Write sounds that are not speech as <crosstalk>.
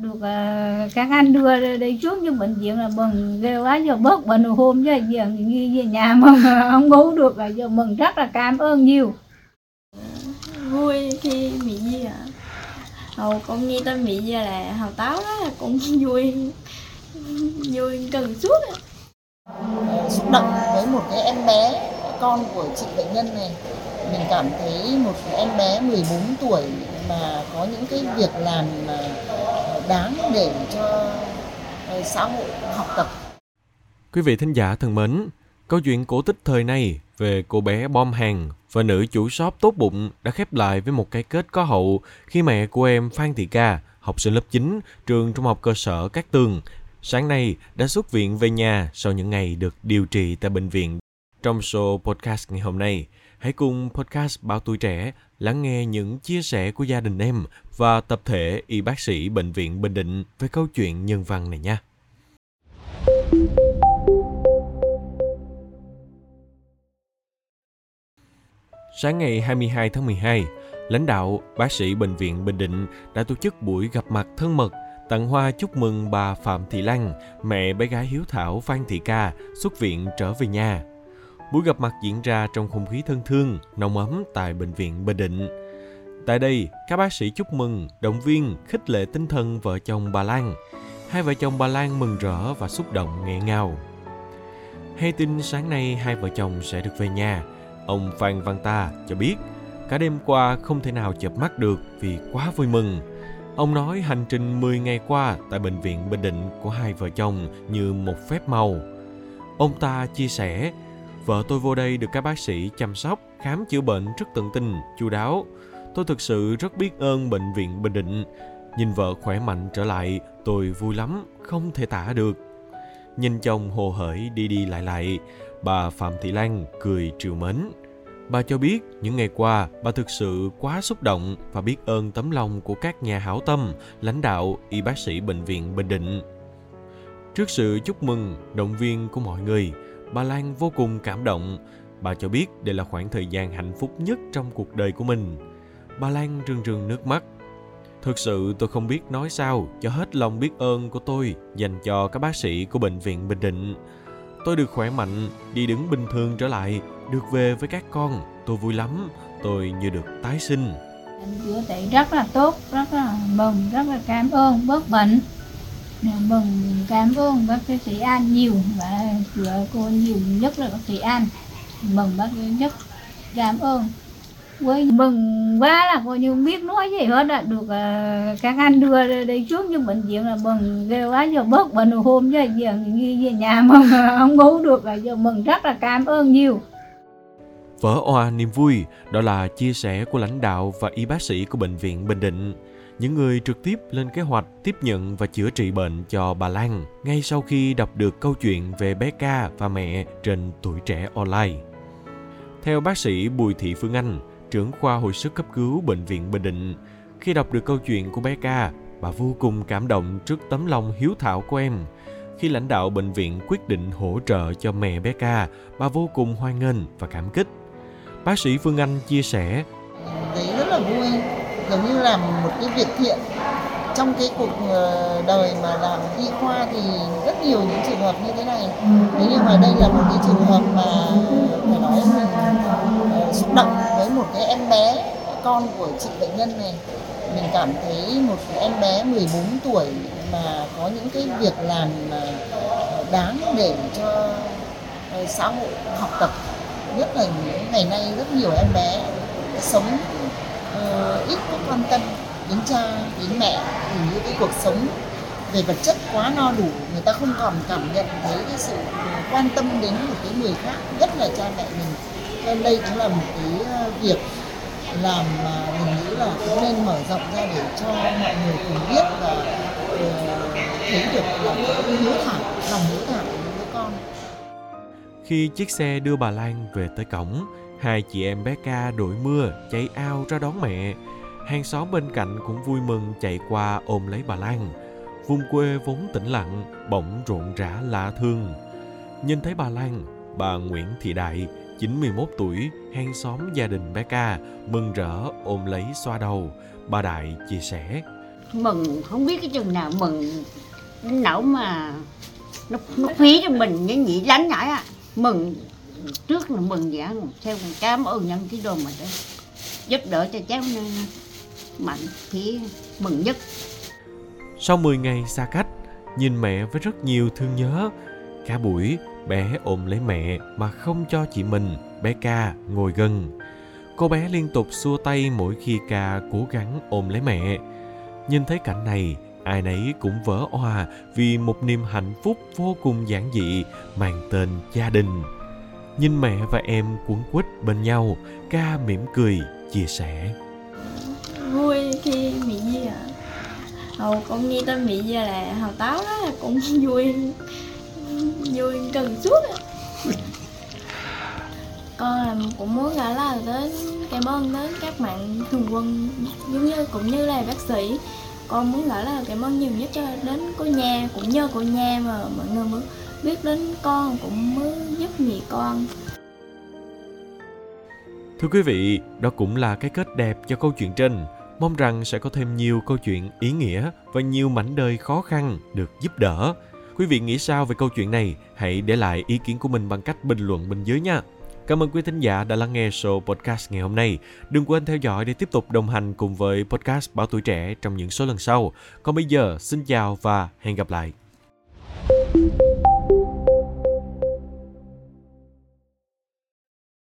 được uh, các anh đưa đi trước cho bệnh viện là mừng ghê quá giờ bớt bệnh hôm chứ giờ nghi về nhà mà <laughs> không ngủ được là giờ mừng rất là cảm ơn nhiều. Vui khi bị gì ạ. Hầu con nghe tên bị gì là hầu táo đó là cũng <laughs> vui vui cần suốt xúc động với một cái em bé con của chị bệnh nhân này. Mình cảm thấy một em bé 14 tuổi mà có những cái việc làm mà đáng để cho ờ, xã hội học tập. Quý vị thính giả thân mến, câu chuyện cổ tích thời nay về cô bé bom hàng và nữ chủ shop tốt bụng đã khép lại với một cái kết có hậu khi mẹ của em Phan Thị Ca, học sinh lớp 9, trường trung học cơ sở Cát Tường, sáng nay đã xuất viện về nhà sau những ngày được điều trị tại bệnh viện. Trong show podcast ngày hôm nay, hãy cùng podcast Báo Tuổi Trẻ lắng nghe những chia sẻ của gia đình em và tập thể y bác sĩ Bệnh viện Bình Định về câu chuyện nhân văn này nha. Sáng ngày 22 tháng 12, lãnh đạo bác sĩ Bệnh viện Bình Định đã tổ chức buổi gặp mặt thân mật tặng hoa chúc mừng bà Phạm Thị Lan, mẹ bé gái hiếu thảo Phan Thị Ca xuất viện trở về nhà. Buổi gặp mặt diễn ra trong không khí thân thương, nồng ấm tại Bệnh viện Bình Định. Tại đây, các bác sĩ chúc mừng, động viên, khích lệ tinh thần vợ chồng bà Lan. Hai vợ chồng bà Lan mừng rỡ và xúc động nghẹn ngào. Hay tin sáng nay hai vợ chồng sẽ được về nhà, ông Phan Văn Ta cho biết cả đêm qua không thể nào chợp mắt được vì quá vui mừng. Ông nói hành trình 10 ngày qua tại bệnh viện Bình Định của hai vợ chồng như một phép màu. Ông ta chia sẻ, vợ tôi vô đây được các bác sĩ chăm sóc, khám chữa bệnh rất tận tình, chu đáo. Tôi thực sự rất biết ơn bệnh viện Bình Định. Nhìn vợ khỏe mạnh trở lại, tôi vui lắm, không thể tả được. Nhìn chồng hồ hởi đi đi lại lại, bà Phạm Thị Lan cười trìu mến. Bà cho biết những ngày qua bà thực sự quá xúc động và biết ơn tấm lòng của các nhà hảo tâm, lãnh đạo, y bác sĩ bệnh viện Bình Định. Trước sự chúc mừng, động viên của mọi người, bà Lan vô cùng cảm động. Bà cho biết đây là khoảng thời gian hạnh phúc nhất trong cuộc đời của mình. Bà Lan rưng rưng nước mắt. Thực sự tôi không biết nói sao cho hết lòng biết ơn của tôi dành cho các bác sĩ của bệnh viện Bình Định. Tôi được khỏe mạnh, đi đứng bình thường trở lại, được về với các con. Tôi vui lắm, tôi như được tái sinh. Anh chữa trị rất là tốt, rất là mừng, rất là cảm ơn bớt bệnh. Mừng, cảm ơn bác sĩ An nhiều và chữa cô nhiều nhất là bác sĩ An. Mừng bác sĩ nhất, cảm ơn với mừng quá là cô như biết nói gì hết ạ được uh, các anh đưa đi trước như bệnh viện là mừng ghê quá giờ bớt bệnh hôm giờ giờ nghi về nhà mà <laughs> không ngủ được là giờ mừng rất là cảm ơn nhiều Vỡ oa niềm vui, đó là chia sẻ của lãnh đạo và y bác sĩ của Bệnh viện Bình Định. Những người trực tiếp lên kế hoạch tiếp nhận và chữa trị bệnh cho bà Lan ngay sau khi đọc được câu chuyện về bé ca và mẹ trên tuổi trẻ online. Theo bác sĩ Bùi Thị Phương Anh, trưởng khoa hồi sức cấp cứu Bệnh viện Bình Định, khi đọc được câu chuyện của bé ca, bà vô cùng cảm động trước tấm lòng hiếu thảo của em. Khi lãnh đạo bệnh viện quyết định hỗ trợ cho mẹ bé ca, bà vô cùng hoan nghênh và cảm kích. Bác sĩ Phương Anh chia sẻ, Chị rất là vui, giống như làm một cái việc thiện. Trong cái cuộc ờ, đời mà làm y khoa thì rất nhiều những trường hợp như thế này. Thế nhưng mà đây là một cái trường hợp mà, phải nói mình ờ, xúc động với một cái em bé, con của chị bệnh nhân này. Mình cảm thấy một em bé 14 tuổi mà có những cái việc làm mà đáng để cho xã hội học tập. Nhất là những ngày nay rất nhiều em bé sống uh, ít có quan tâm đến cha đến mẹ những cái cuộc sống về vật chất quá no đủ người ta không còn cảm nhận thấy cái sự ờ, quan tâm đến một cái người khác nhất là cha mẹ mình. Cho nên đây cũng là một cái ờ, việc làm mà mình nghĩ là cũng nên mở rộng ra để cho mọi người cùng biết và thấy được là cái hiếu thảo lòng hiếu thảo của những đứa con. Khi chiếc xe đưa bà Lan về tới cổng, hai chị em bé ca đội mưa chạy ao ra đón mẹ. Hàng xóm bên cạnh cũng vui mừng chạy qua ôm lấy bà Lan. Vùng quê vốn tĩnh lặng, bỗng rộn rã lạ thương. Nhìn thấy bà Lan, bà Nguyễn Thị Đại, 91 tuổi, hàng xóm gia đình bé ca, mừng rỡ ôm lấy xoa đầu. Bà Đại chia sẻ. mừng không biết cái chừng nào mừng đến nỗi mà nó nó phí cho mình cái nhị lánh nhảy à mừng trước là mừng dạ theo còn cảm ơn những cái đồ mà để giúp đỡ cho cháu nên mạnh thì mừng nhất Sau 10 ngày xa cách, nhìn mẹ với rất nhiều thương nhớ. Cả buổi, bé ôm lấy mẹ mà không cho chị mình, bé ca, ngồi gần. Cô bé liên tục xua tay mỗi khi ca cố gắng ôm lấy mẹ. Nhìn thấy cảnh này, ai nấy cũng vỡ òa vì một niềm hạnh phúc vô cùng giản dị mang tên gia đình. Nhìn mẹ và em cuốn quýt bên nhau, ca mỉm cười, chia sẻ. vui khi Mỹ Di à hầu con nghe tên Mỹ Di là hầu táo đó là cũng <laughs> vui vui cần suốt à. con là cũng muốn gửi lời đến cảm ơn đến các bạn thường quân giống như cũng như là bác sĩ con muốn gửi lời cảm ơn nhiều nhất cho đến cô nhà cũng như cô nhà mà mọi người mới biết đến con cũng mới giúp mẹ con Thưa quý vị, đó cũng là cái kết đẹp cho câu chuyện trên. Mong rằng sẽ có thêm nhiều câu chuyện ý nghĩa và nhiều mảnh đời khó khăn được giúp đỡ. Quý vị nghĩ sao về câu chuyện này? Hãy để lại ý kiến của mình bằng cách bình luận bên dưới nha. Cảm ơn quý thính giả đã lắng nghe show podcast ngày hôm nay. Đừng quên theo dõi để tiếp tục đồng hành cùng với podcast Báo Tuổi Trẻ trong những số lần sau. Còn bây giờ, xin chào và hẹn gặp lại.